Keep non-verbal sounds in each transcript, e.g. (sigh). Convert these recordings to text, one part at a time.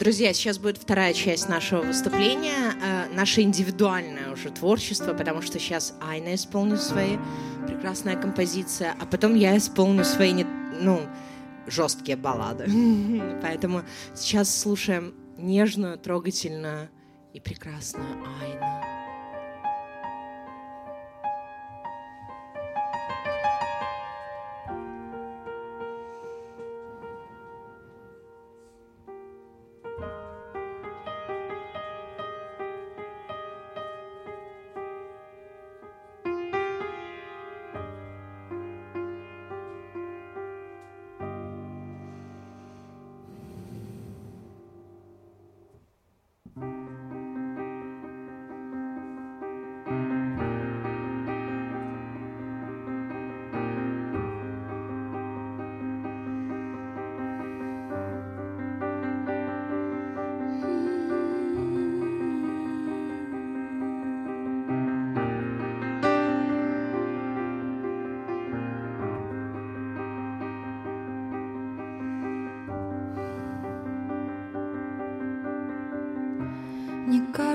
Друзья, сейчас будет вторая часть нашего выступления, э, наше индивидуальное уже творчество, потому что сейчас Айна исполнит свои прекрасная композиция, а потом я исполню свои, не, ну, жесткие баллады. (laughs) Поэтому сейчас слушаем нежную, трогательную и прекрасную Айну.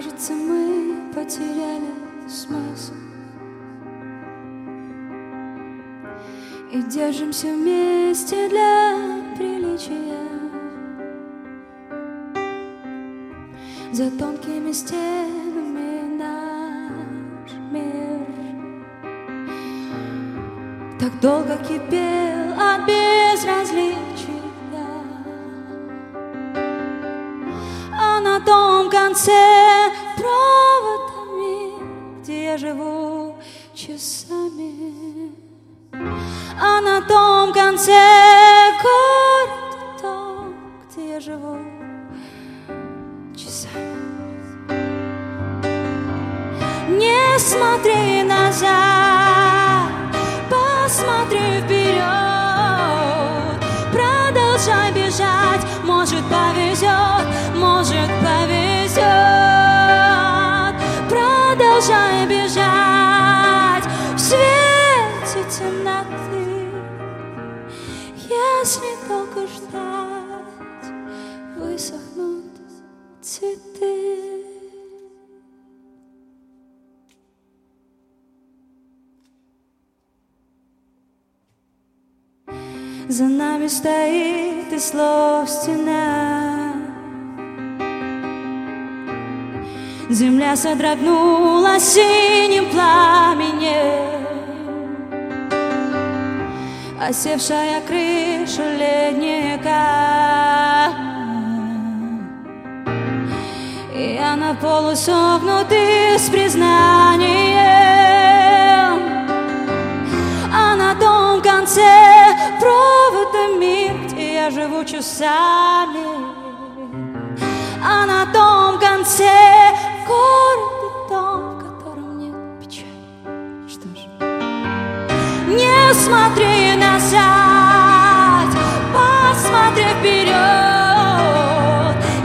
Кажется, мы потеряли смысл. И держимся вместе для приличия. За тонкими стенами наш мир. Так долго кипел от безразличия. А на том конце живу часами, а на том конце города, том, где я живу часами. Не смотри назад, посмотри вперед, продолжай бежать, может повезет, может повезет, нами стоит и слов стена. Земля содрогнулась синим пламенем осевшая крыша ледника. И полу согнуты с признанием, я живу часами, а на том конце город и дом, в котором нет печали. Что ж, не смотри назад, посмотри вперед.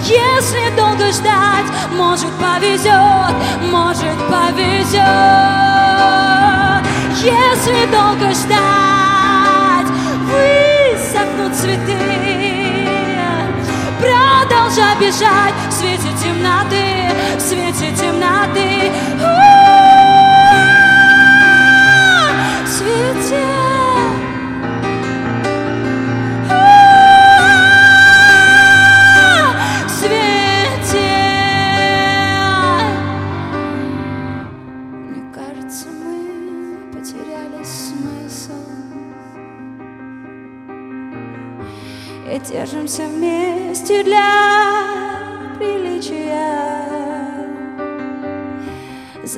Если долго ждать, может повезет, может повезет. Если долго ждать, бежать в свете темноты, в свете темноты. В свете. Держимся вместе для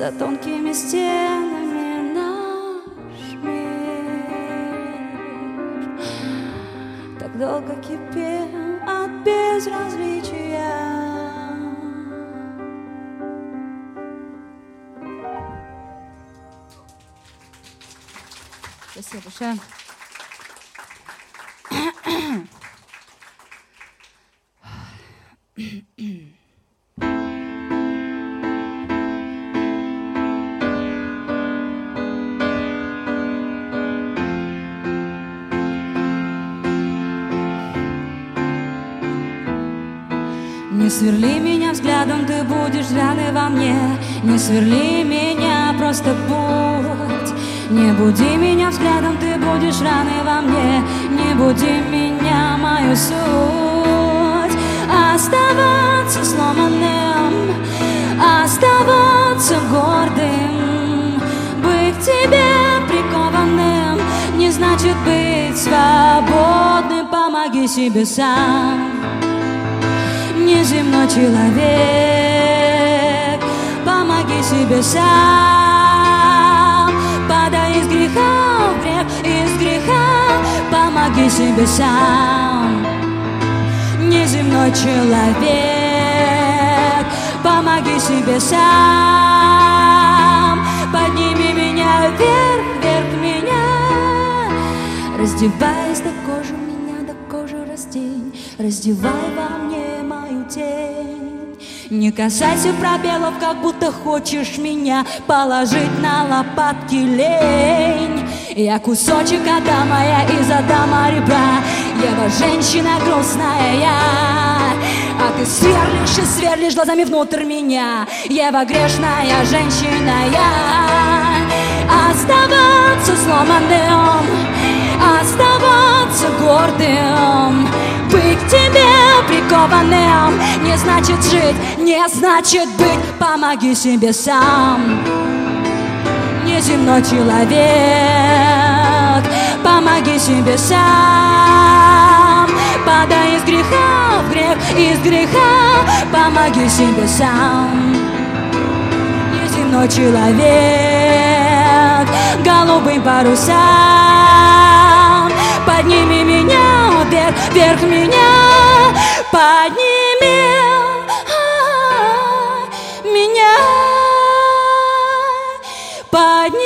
За тонкими стенами наш мир Так долго кипел от безразличия Спасибо большое. Не сверли меня, просто будь Не буди меня взглядом, ты будешь раны во мне. Не буди меня, мою суть. Оставаться сломанным Оставаться гордым. Быть тебе прикованным Не значит быть свободным. Помоги себе сам. Неземной человек, помоги себе сам, подай из греха в грех, из греха, помоги себе сам, неземной человек, помоги себе сам, подними меня вверх, вверх меня, раздеваясь до кожи меня, до кожи раздень, раздевай во мне мою тень. Не касайся пробелов, как будто хочешь меня положить на лопатки лень. Я кусочек Адама, я из Адама ребра, Ева женщина грустная я. А ты сверлишь и сверлишь глазами внутрь меня, Ева грешная женщина я. Оставаться сломанным, оставаться гордым, быть к тебе прикованным Не значит жить, не значит быть. Помоги себе сам. Неземной человек. Помоги себе сам. Подай из греха в грех Из греха. Помоги себе сам. Неземной человек. Голубым парусам Подними меня вверх, вверх меня Подними меня Подними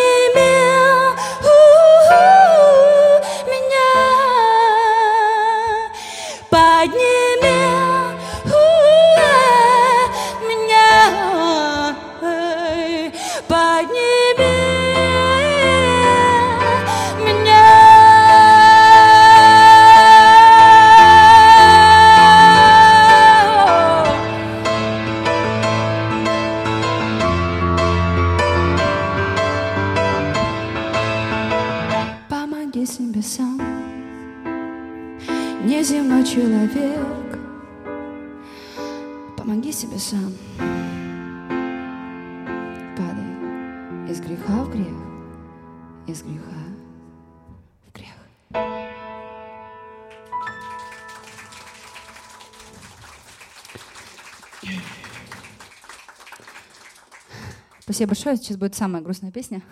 Спасибо большое. Сейчас будет самая грустная песня.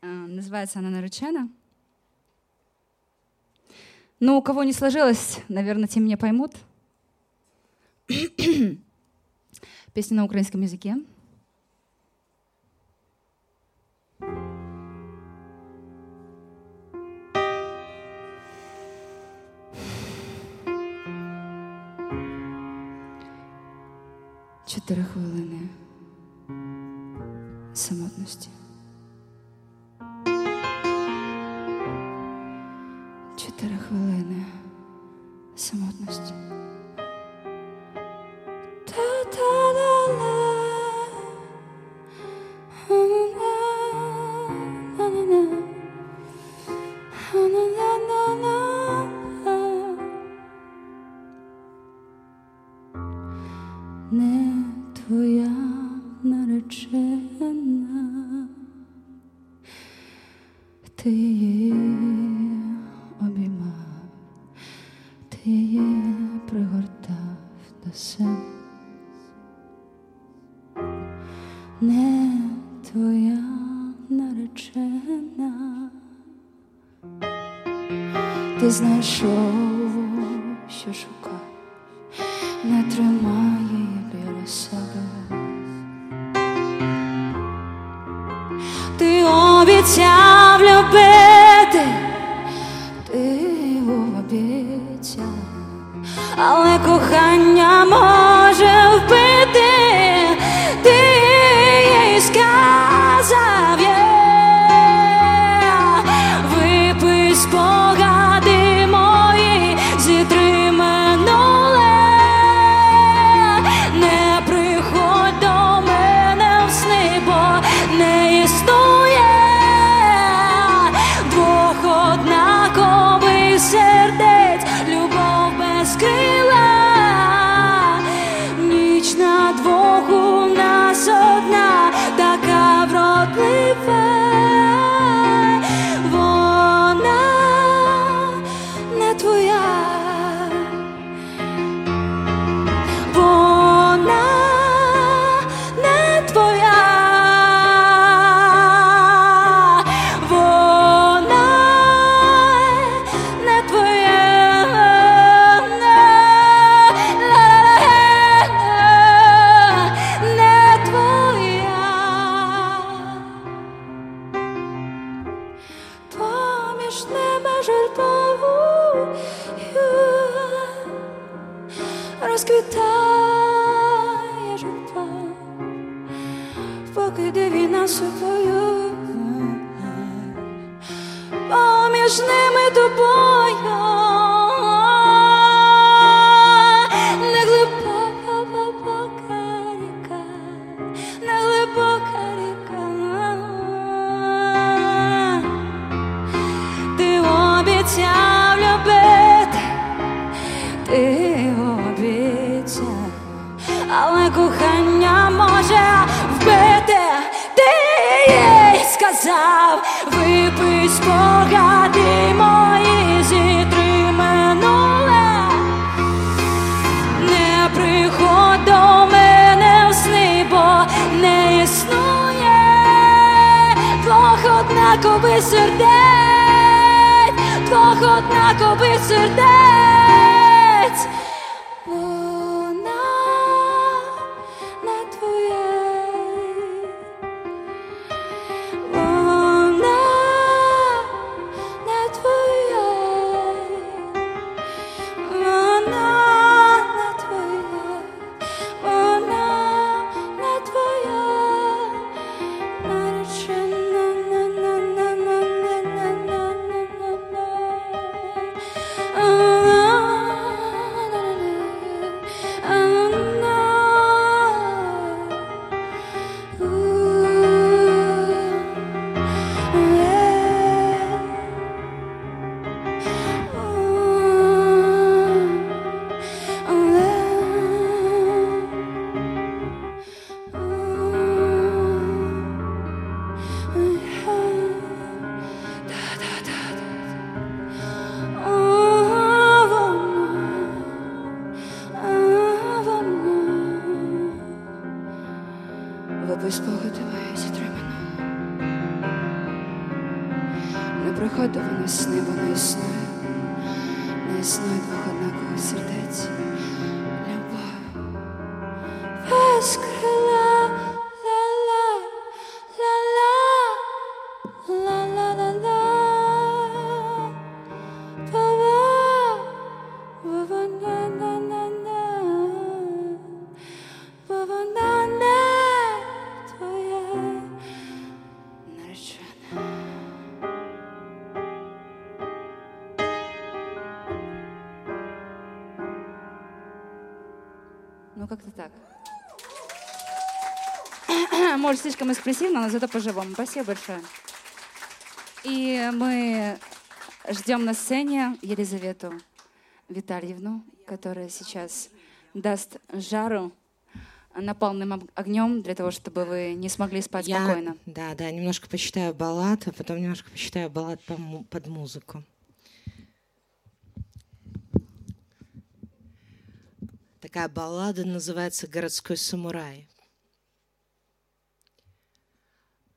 А, Называется она «Наречена». Ну, у кого не сложилось, наверное, те меня поймут. (clears throat) Песня на украинском языке. Чотири хвилини самотності. Але кохання може Поміж жертву розквітає жертва, поки йде війна собою, поміж ними тобою, сердець, двох однакових сердець. Ну, как-то так. Может, слишком экспрессивно, но зато по-живому. Спасибо большое. И мы ждем на сцене Елизавету Витальевну, которая сейчас даст жару напалмным ог- огнем для того, чтобы вы не смогли спать Я, спокойно. да, да, немножко почитаю баллад, а потом немножко почитаю баллад под музыку. Такая баллада называется «Городской самурай».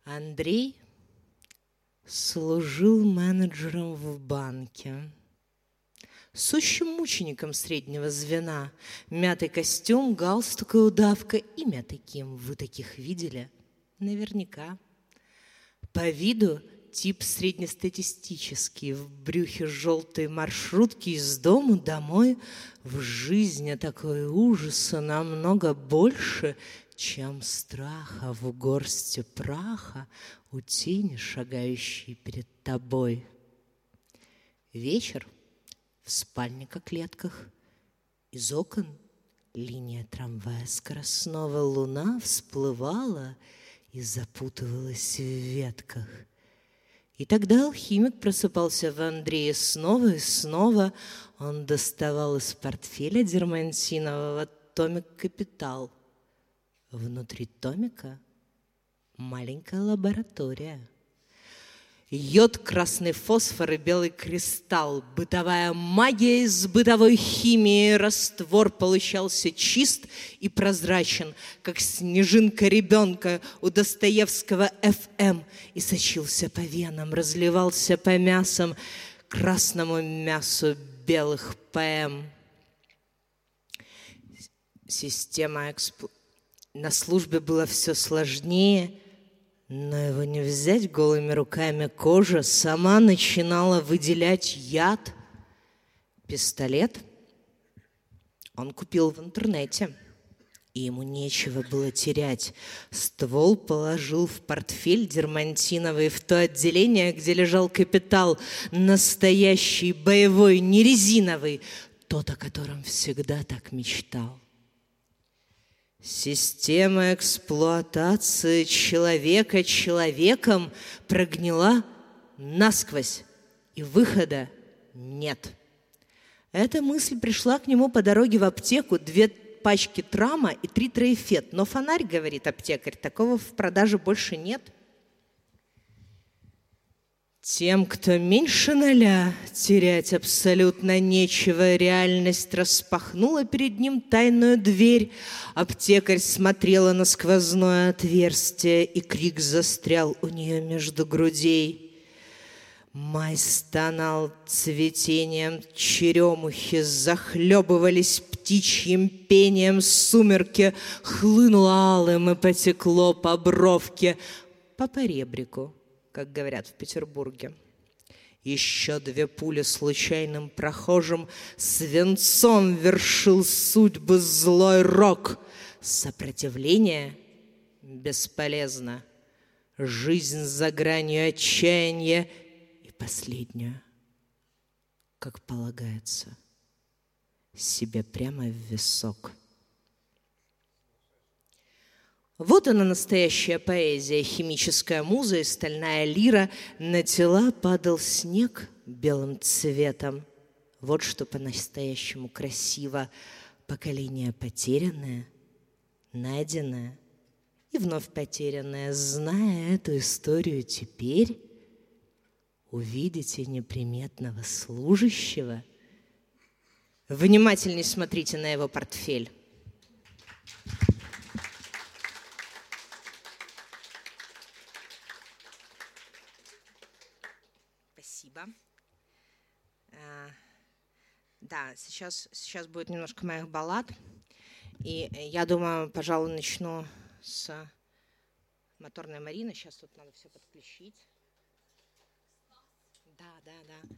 Андрей служил менеджером в банке. Сущим мучеником среднего звена. Мятый костюм, галстук и удавка. Имя таким вы таких видели? Наверняка. По виду тип среднестатистический, в брюхе желтой маршрутки из дому домой, в жизни такой ужаса намного больше, чем страха. В горсти праха у тени, шагающей перед тобой. Вечер в спальниках-клетках, из окон линия трамвая скоростного. Луна всплывала и запутывалась в ветках. И тогда алхимик просыпался в Андрее снова и снова. Он доставал из портфеля дермантинового томик «Капитал». Внутри томика маленькая лаборатория – Йод, красный фосфор и белый кристалл. Бытовая магия из бытовой химии. Раствор получался чист и прозрачен, как снежинка ребенка у Достоевского ФМ. И сочился по венам, разливался по мясам, красному мясу белых ПМ. Система эксп... На службе было все сложнее – но его не взять голыми руками. Кожа сама начинала выделять яд. Пистолет он купил в интернете. И ему нечего было терять. Ствол положил в портфель дермантиновый в то отделение, где лежал капитал. Настоящий, боевой, не резиновый. Тот, о котором всегда так мечтал. Система эксплуатации человека человеком прогнила насквозь, и выхода нет. Эта мысль пришла к нему по дороге в аптеку, две пачки трама и три троефет. Но фонарь, говорит аптекарь, такого в продаже больше нет – тем, кто меньше ноля, терять абсолютно нечего. Реальность распахнула перед ним тайную дверь. Аптекарь смотрела на сквозное отверстие, и крик застрял у нее между грудей. Май стонал цветением черемухи, захлебывались птичьим пением сумерки, хлынуло алым и потекло по бровке, по поребрику как говорят в Петербурге. Еще две пули случайным прохожим Свинцом вершил судьбы злой рок. Сопротивление бесполезно. Жизнь за гранью отчаяния И последнюю, как полагается, Себе прямо в висок – вот она настоящая поэзия, химическая муза и стальная лира. На тела падал снег белым цветом. Вот что по-настоящему красиво. Поколение потерянное, найденное и вновь потерянное. Зная эту историю теперь, увидите неприметного служащего. Внимательней смотрите на его портфель. Да, сейчас, сейчас будет немножко моих баллад. И я думаю, пожалуй, начну с моторной Марины. Сейчас тут надо все подключить. Да, да, да.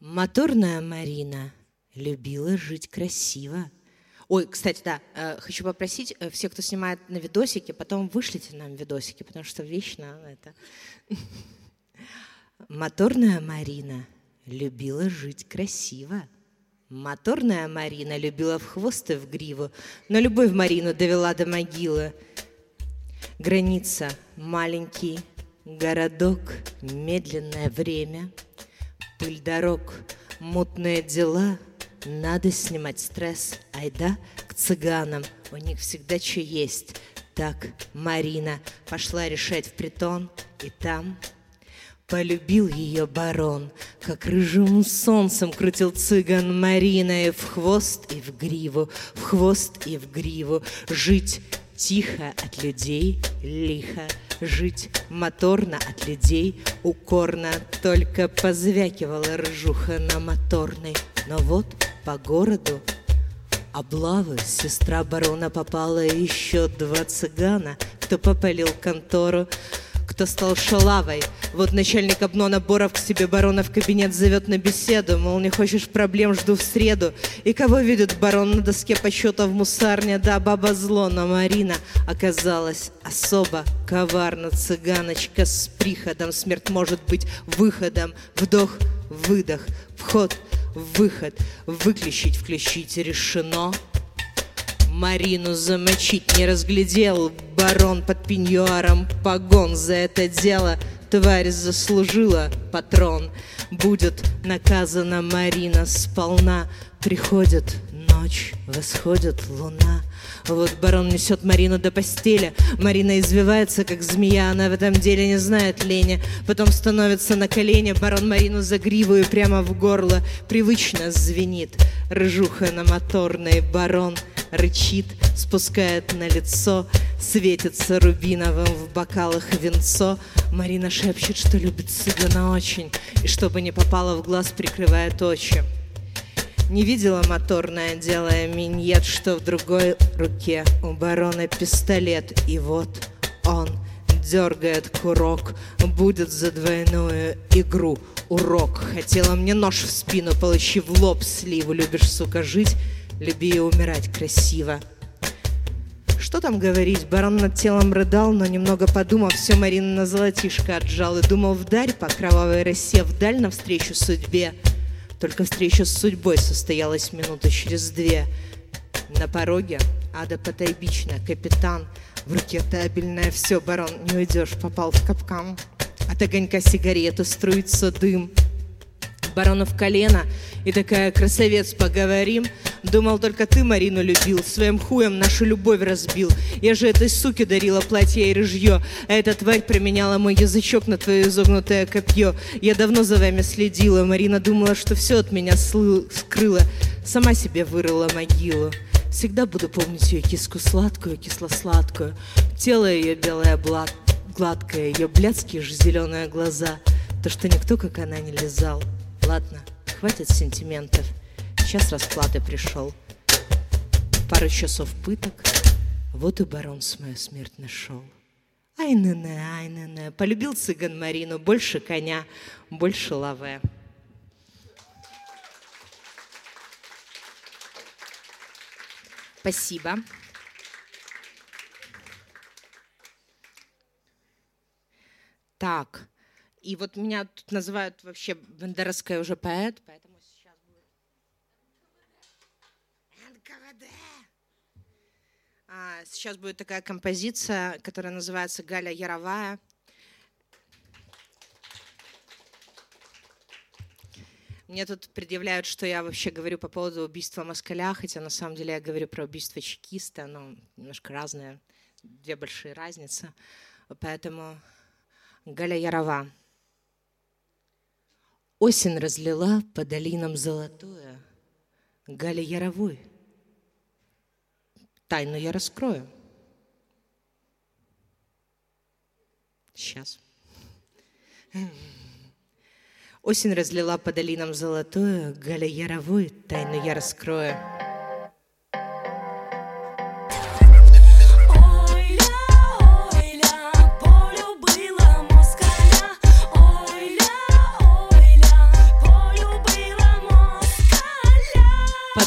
Моторная Марина любила жить красиво. Ой, кстати, да, э, хочу попросить э, всех, кто снимает на видосике, потом вышлите нам видосики, потому что вечно это... Моторная Марина любила жить красиво. Моторная Марина любила в хвост и в гриву, но любовь Марину довела до могилы. Граница — маленький городок, медленное время, пыль дорог, мутные дела — надо снимать стресс, айда к цыганам, у них всегда что есть. Так Марина пошла решать в притон, и там Полюбил ее барон, как рыжим солнцем крутил цыган Марина и в хвост, и в гриву, в хвост и в гриву. Жить тихо от людей, лихо, жить моторно от людей, укорно, только позвякивала рыжуха на моторной. Но вот по городу облавы Сестра барона попала и еще два цыгана Кто попалил контору кто стал шалавой. Вот начальник обно наборов к себе барона в кабинет зовет на беседу, мол, не хочешь проблем, жду в среду. И кого видит барон на доске почета в мусарне? Да, баба зло, но Марина оказалась особо коварна. Цыганочка с приходом, смерть может быть выходом. Вдох, выдох, вход, выход, выключить, включить решено. Марину замочить не разглядел Барон под пеньюаром погон за это дело. Тварь заслужила патрон. Будет наказана Марина сполна. Приходит ночь, восходит луна вот барон несет Марину до постели. Марина извивается, как змея, она в этом деле не знает лени. Потом становится на колени, барон Марину за гриву и прямо в горло. Привычно звенит рыжуха на моторной барон — рычит, спускает на лицо, светится рубиновым в бокалах венцо. Марина шепчет, что любит цыгана очень, и чтобы не попало в глаз, прикрывает очи. Не видела моторная, делая миньет, что в другой руке у барона пистолет, и вот он дергает курок, будет за двойную игру урок. Хотела мне нож в спину, получив лоб сливу, любишь, сука, жить, люби и умирать красиво. Что там говорить, барон над телом рыдал, но немного подумав, все Марина на золотишко отжал и думал вдаль по кровавой росе, вдаль навстречу судьбе. Только встреча с судьбой состоялась минуты через две. На пороге Ада Потайбична, капитан, в руке табельное все, барон, не уйдешь, попал в капкан. От огонька сигареты струится дым — барона в колено и такая «Красавец, поговорим?» Думал, только ты Марину любил, своим хуем нашу любовь разбил. Я же этой суке дарила платье и рыжье, а эта тварь променяла мой язычок на твое изогнутое копье. Я давно за вами следила, Марина думала, что все от меня скрыла, сама себе вырыла могилу. Всегда буду помнить ее киску сладкую, кисло-сладкую, тело ее белое блад, гладкое, ее блядские же зеленые глаза, то, что никто, как она, не лизал. Ладно, хватит сентиментов. Сейчас расплаты пришел. Пару часов пыток. Вот и барон с мою смерть нашел. Ай не не, ай не не. Полюбил цыган Марину, больше коня, больше лаве. Спасибо. Так, и вот меня тут называют вообще бендеровская уже поэт, поэтому сейчас будет НКВД. А, сейчас будет такая композиция, которая называется «Галя Яровая». Мне тут предъявляют, что я вообще говорю по поводу убийства москаля, хотя на самом деле я говорю про убийство чекиста, но немножко разное, две большие разницы. Поэтому Галя Ярова. Осень разлила по долинам золотое, Галя Яровой. Тайну я раскрою. Сейчас. Осень разлила по долинам золотое, Галя Яровой, тайну я раскрою.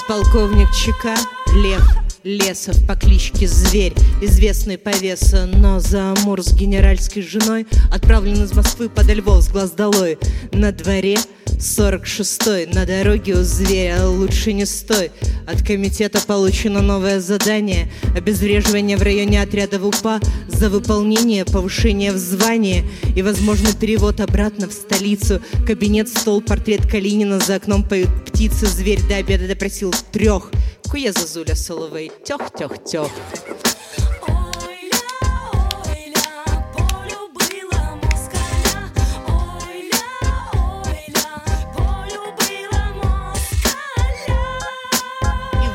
Полковник ЧК Лев Лесов по кличке Зверь, известный по весу, но за Амур с генеральской женой отправлен из Москвы под Львов с глаз долой. На дворе 46-й, на дороге у зверя лучше не стой. От комитета получено новое задание. Обезвреживание в районе отряда ВУПА За выполнение повышения в звании И возможный перевод обратно в столицу. Кабинет, стол, портрет Калинина. За окном поют птицы, зверь до обеда допросил трех. Куя Зазуля Соловей, тёх-тёх-тёх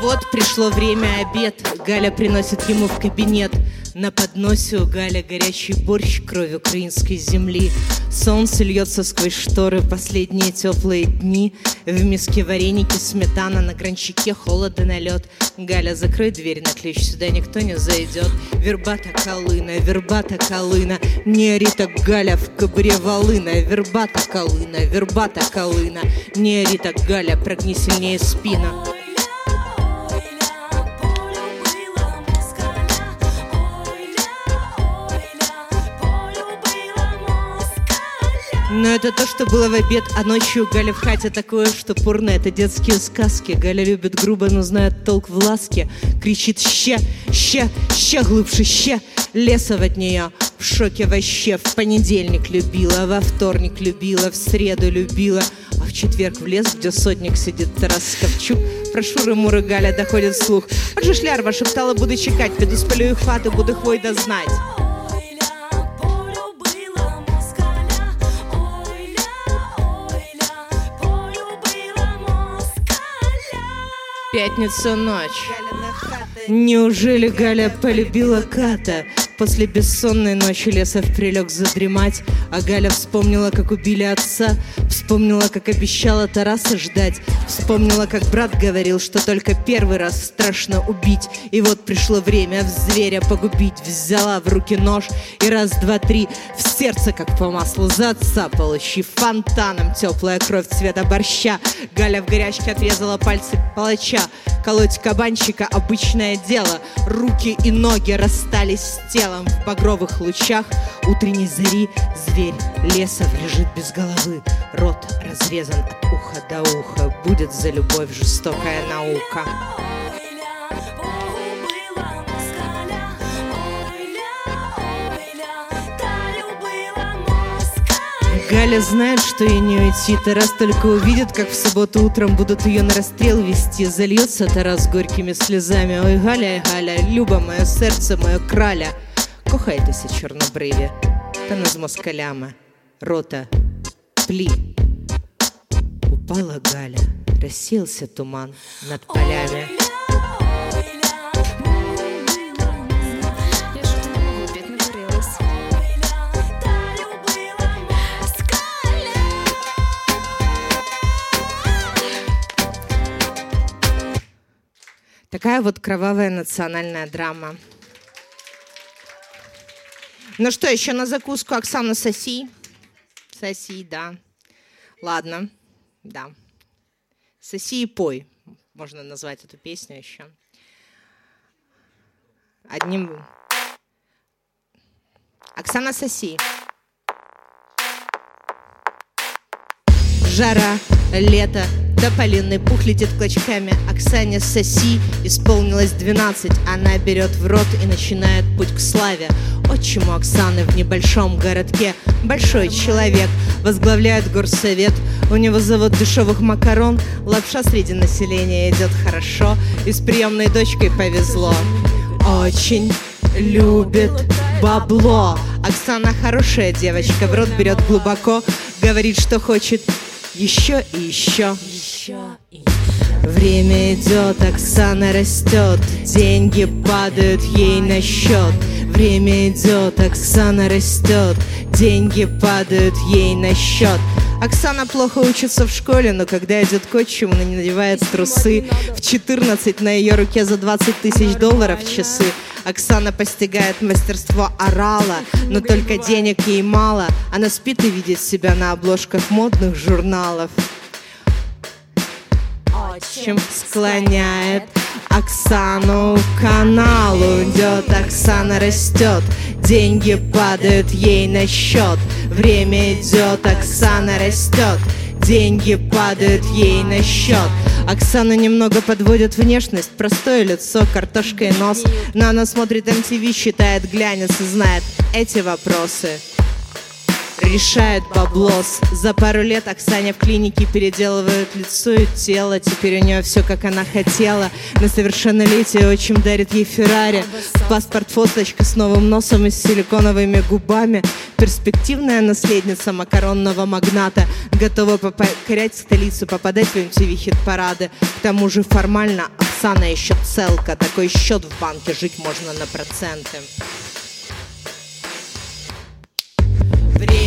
вот пришло время обед. Галя приносит ему в кабинет На подносе у Галя горячий борщ, кровь украинской земли. Солнце льется сквозь шторы последние теплые дни. В миске вареники, сметана, на гранчике холод и налет. Галя, закрой дверь на ключ, сюда никто не зайдет. Вербата колына, вербата колына, не ори так, Галя, в кобре волына. Вербата колына, вербата колына, не ори так, Галя, прогни сильнее спина. Но это то, что было в обед, а ночью Галя в хате такое, что порно — это детские сказки. Галя любит грубо, но знает толк в ласке. Кричит «Ща! Ща! Ща! Глубже! Ща!» Лесов от нее в шоке вообще. В понедельник любила, во вторник любила, в среду любила, а в четверг в лес, где сотник сидит Тарас Ковчук. Про шуры-муры Галя доходит слух. Вот же шлярва шептала, буду чекать, піду спалю их хату, буду хвойда знать. Пятница ночь. Неужели Галя полюбила Ката? После бессонной ночи Лесов прилег задремать, а Галя вспомнила, как убили отца, вспомнила, как обещала Тараса ждать, вспомнила, как брат говорил, что только первый раз страшно убить, и вот пришло время в зверя погубить, взяла в руки нож и раз, два, три в сердце, как по маслу, зацапала, щи фонтаном теплая кровь цвета борща. Галя в горячке отрезала пальцы палача, колоть кабанчика обычное дело, руки и ноги расстались с телом телом в багровых лучах утренней зари зверь лесов лежит без головы, рот разрезан от уха до уха, будет за любовь жестокая наука. Галя знает, что ей не уйти. Тарас только увидит, как в субботу утром будут ее на расстрел вести. Зальется Тарас горькими слезами. Ой, Галя, Галя, Люба, мое сердце, мое краля. Кохайтеся, чорнобриві, та не з москалями. Рота, плі. Упала Галя, рассеялся туман над полями. Такая вот кровавая национальная драма. Ну что, еще на закуску Оксана соси. Соси, да. Ладно, да. Соси и пой. Можно назвать эту песню еще. Одним... Оксана соси. Жара, лето, Тополиный пух летит клочками Оксане Соси исполнилось 12 Она берет в рот и начинает путь к славе. Отчиму Оксаны в небольшом городке. Большой человек возглавляет горсовет. У него завод дешевых макарон. Лапша среди населения идет хорошо. И с приемной дочкой повезло. Очень любит бабло. Оксана хорошая девочка, в рот берет глубоко. Говорит, что хочет еще и еще. Время идет, Оксана растет, деньги падают ей на счет. Время идет, Оксана растет, деньги падают ей на счет. Оксана плохо учится в школе, но когда идет к отчиму, она не надевает трусы. В 14 на ее руке за 20 тысяч долларов часы. Оксана постигает мастерство орала, но только денег ей мало. Она спит и видит себя на обложках модных журналов. Отчим склоняет Оксану к каналу. Идет Оксана растет Деньги падают ей на счет Время идет, Оксана растет Деньги падают ей на счет Оксана немного подводит внешность Простое лицо, картошка и нос. Но она смотрит MTV, считает глянец и знает эти вопросы решает баблос. За пару лет Оксаня в клинике переделывает лицо и тело. Теперь у нее все, как она хотела. На совершеннолетие отчим дарит ей Феррари. Паспорт фоточка с новым носом и с силиконовыми губами. Перспективная наследница макаронного магната. Готова покорять столицу, попадать в эм MTV хит-парады. К тому же формально Оксана еще целка. Такой счет в банке жить можно на проценты. Время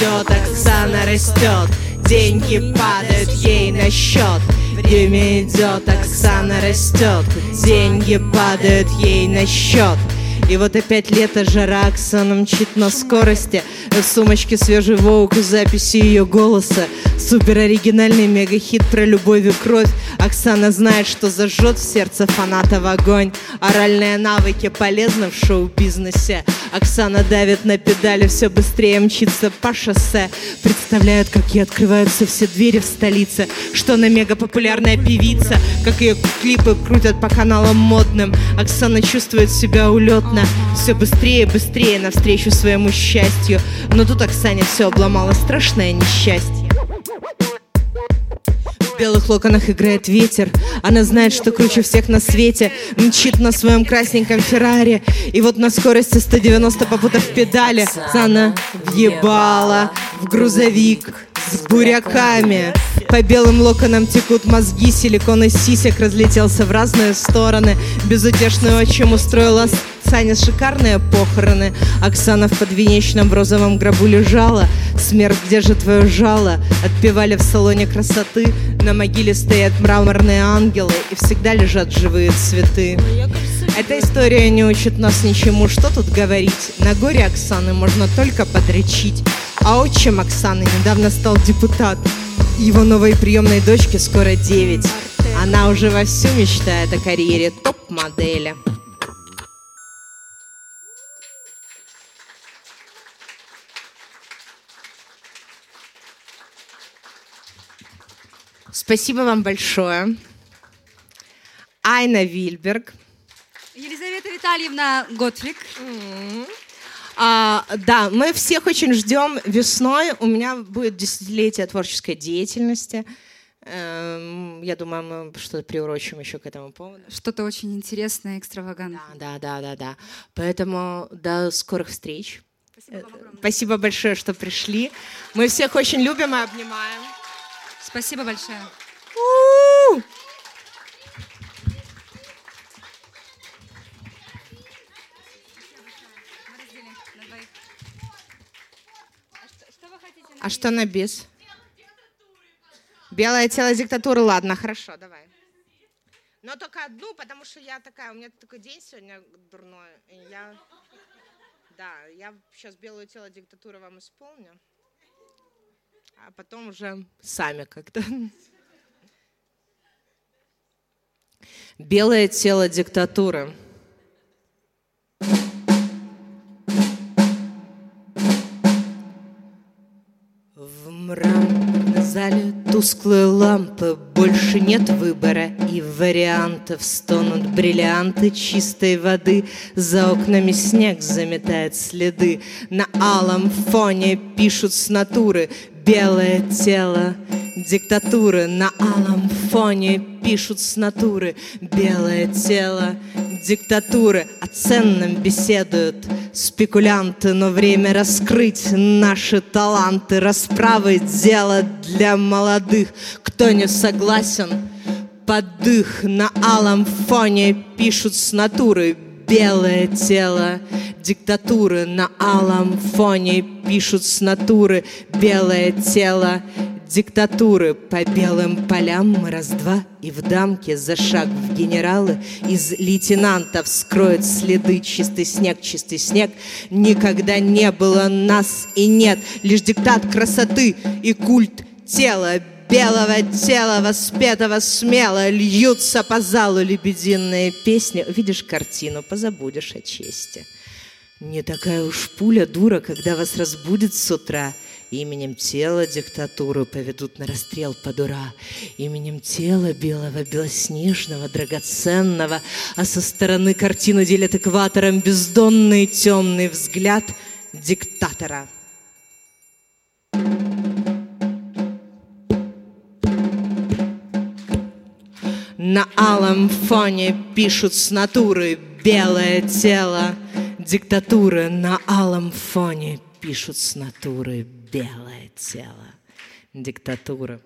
идет, Оксана растет, деньги падают ей на счет. Время идет, Оксана растет, деньги падают ей на счет. И вот опять лето, жара, Оксана мчит на скорости. В сумочке свежий воук и записи ее голоса. Супер оригинальный мегахит про любовь и кровь. Оксана знает, что зажжет в сердце фанатов огонь. Оральные навыки полезны в шоу-бизнесе. Оксана давит на педали, все быстрее мчится по шоссе. Представляют, как ей открываются все двери в столице. Что она мега популярная певица. Как ее клипы крутят по каналам модным. Оксана чувствует себя улетно Оксана все быстрее быстрее навстречу своему счастью. Но тут Оксане все обломало страшное несчастье. В белых локонах играет ветер. Она знает, что круче всех на свете. Мчит на своем красненьком Феррари. И вот на скорости 190 попутав педали, она въебала в грузовик с буряками. По белым локонам текут мозги, силикон из сисек разлетелся в разные стороны. Безутешный отчим устроила Сане шикарные похороны. Оксана в подвенечном в розовом гробу лежала. Смерть, где же твое жало? Отпевали в салоне красоты. На могиле стоят мраморные ангелы, и всегда лежат живые цветы. Эта история не учит нас ничему, что тут говорить. На горе Оксаны можно только подречить. А отчим Оксаны недавно стал депутатом. Его новой приемной дочке скоро 9. Она уже вовсю мечтает о карьере топ-модели. Спасибо вам большое. Айна Вильберг. Елизавета Витальевна Готфрик. А, да, мы всех очень ждем весной. У меня будет десятилетие творческой деятельности. Эм, я думаю, мы что-то приурочим еще к этому поводу. Что-то очень интересное, экстравагантное. Да, да, да, да, да. Поэтому до скорых встреч. Спасибо, Спасибо большое, что пришли. Мы всех очень любим и обнимаем. Спасибо большое. А что на бис? Белое тело диктатуры. Ладно, хорошо, давай. Но только одну, потому что я такая, у меня такой день сегодня дурной. Я, да, я сейчас белое тело диктатуры вам исполню а потом уже сами как-то. Белое тело диктатуры. Зале тусклые лампы, больше нет выбора и вариантов. Стонут бриллианты чистой воды, за окнами снег заметает следы. На алом фоне пишут с натуры белое тело диктатуры на алом фоне пишут с натуры белое тело диктатуры о ценном беседуют спекулянты, но время раскрыть наши таланты, расправы дело для молодых. Кто не согласен, под их на алом фоне пишут с натуры белое тело диктатуры на алом фоне пишут с натуры белое тело диктатуры по белым полям раз-два и в дамке за шаг в генералы из лейтенантов скроют следы чистый снег, чистый снег. Никогда не было нас и нет, лишь диктат красоты и культ тела белого тела, воспетого смело, льются по залу лебединые песни. Видишь картину, позабудешь о чести. Не такая уж пуля дура, когда вас разбудит с утра. Именем тела диктатуру поведут на расстрел под ура. Именем тела белого, белоснежного, драгоценного, а со стороны картину делят экватором бездонный темный взгляд диктатора. На алом фоне пишут с натуры белое тело. Диктатуры на алом фоне пишут с натуры белое тело. Диктатура.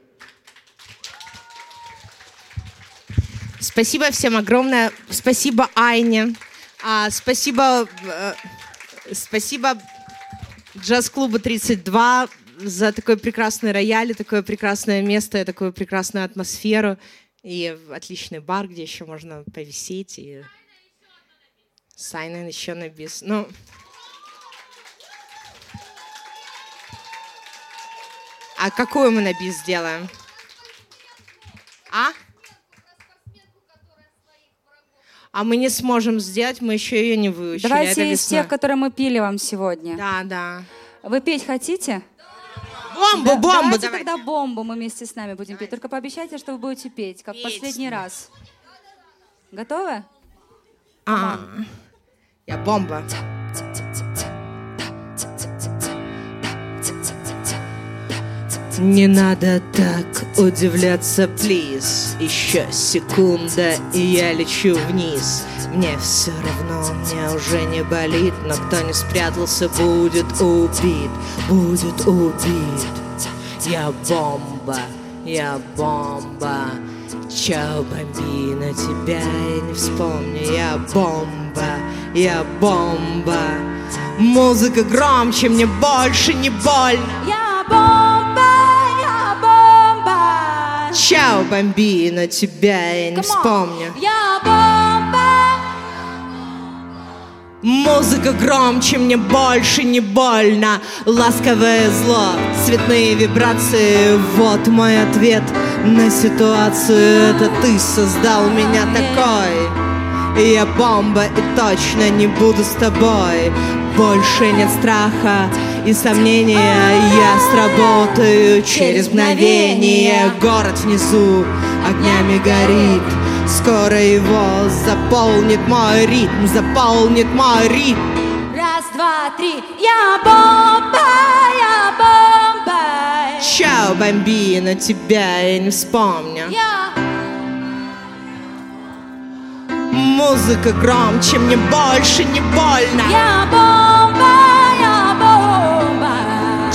Спасибо всем огромное. Спасибо Айне. А, спасибо, э, спасибо джаз-клубу 32 за такой прекрасный рояль, и такое прекрасное место, и такую прекрасную атмосферу, и отличный бар, где еще можно повисеть, и Сайнен еще на бис. Ну, а какую мы на бис сделаем? А? А мы не сможем сделать, мы еще ее не выучили. Давайте Это из весной. тех, которые мы пили вам сегодня. Да, да. Вы петь хотите? Бомбу, Да- бомбу, давайте давай. тогда бомбу мы вместе с нами будем петь. Только пообещайте, что вы будете петь, как Петь. последний раз. Готовы? А, я бомба. Не надо так удивляться, плиз. Еще секунда, и я лечу вниз. Мне все равно, мне уже не болит Но кто не спрятался, будет убит Будет убит. Я бомба, я бомба. Чао, бомбина, тебя я не вспомню Я бомба, я бомба. Музыка громче, мне больше не больно. Я бомба. Чао, бомбина, тебя я не вспомню. Я бомба. Музыка громче, мне больше не больно. Ласковое зло, цветные вибрации. Вот мой ответ на ситуацию. Это ты создал меня такой. Я бомба и точно не буду с тобой Больше нет страха и сомнения Я сработаю через мгновение Город внизу огнями горит Скоро его заполнит мой ритм, заполнит мой ритм. Раз, два, три. Я бомба, я бомба. Чао, бомбина, тебя я не вспомню. Я Музыка громче, мне больше не больно. Я бомба,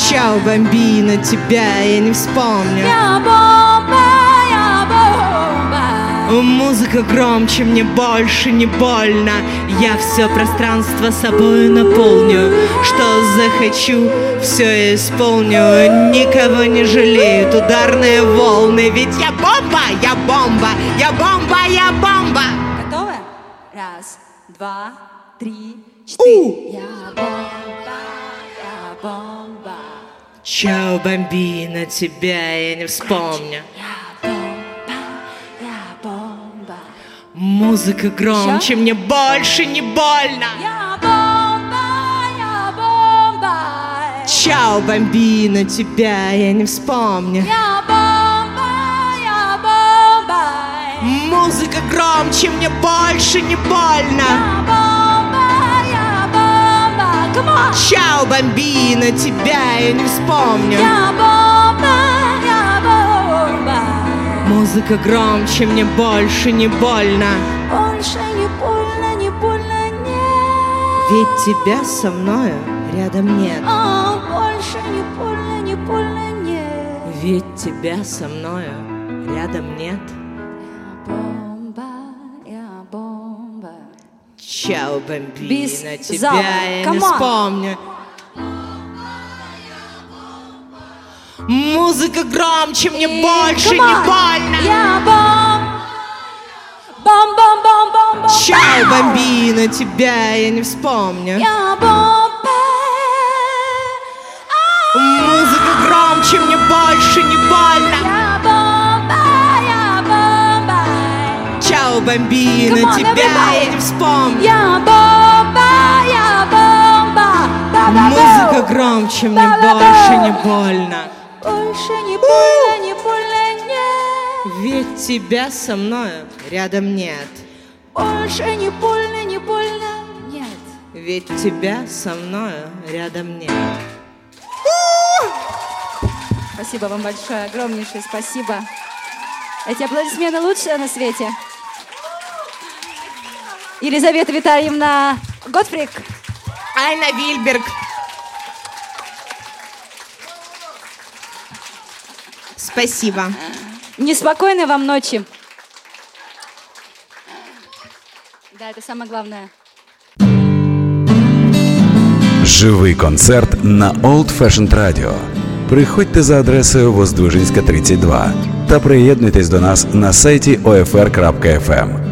Чао, бомбина, тебя я не вспомню. Я бомба, я бомба. Музыка громче, мне больше не больно Я все пространство собой наполню Что захочу, все исполню Никого не жалеют ударные волны Ведь я бомба, я бомба, я бомба, я бомба Готовы? Раз, два, три, четыре. Я бомба, я бомба. Чао, бомбина, тебя я не вспомню Я бомба, я бомба. Музыка громче, мне больше не больно Я бомба, я бомба. Чао, бомбина, тебя я не вспомню Я бомба, я бомба. Музыка громче, мне больше не больно Я бомба, бомба. Come on. Чао, бомбина, тебя я не вспомню Я бомба, я бомба. Музыка громче, мне больше не больно Больше не больно, не больно, нет. Ведь тебя со мною рядом нет А, больше не больно, не больно, нет. Ведь тебя со мною рядом нет Чао, бомбина, Без тебя зала. я не Come on. вспомню Музыка громче, мне И больше come не on. больно Я бом, бом, бом, бом, бом, бом. Чао, бомбина, тебя я не вспомню Я бомба. Музыка громче, мне больше не больно бомбина, on, тебя я не вспомню Я бомба, я бомба. Ба-ба-бу. Музыка громче, мне Ба-ба-бу. больше не больно Больше не больно, не больно, нет. Ведь тебя со мною рядом нет Больше не больно, не больно, нет. Ведь тебя со мною рядом нет Спасибо вам большое, огромнейшее спасибо. Эти аплодисменты лучшие на свете. Елизавета Витальевна Готфрик. Айна Вильберг Спасибо. Неспокойной вам ночи. Да, это самое главное. Живий концерт на Old Fashioned Radio Приходьте за адресою Воздвижинська, 32 та приєднуйтесь до нас на сайті OFR.FM.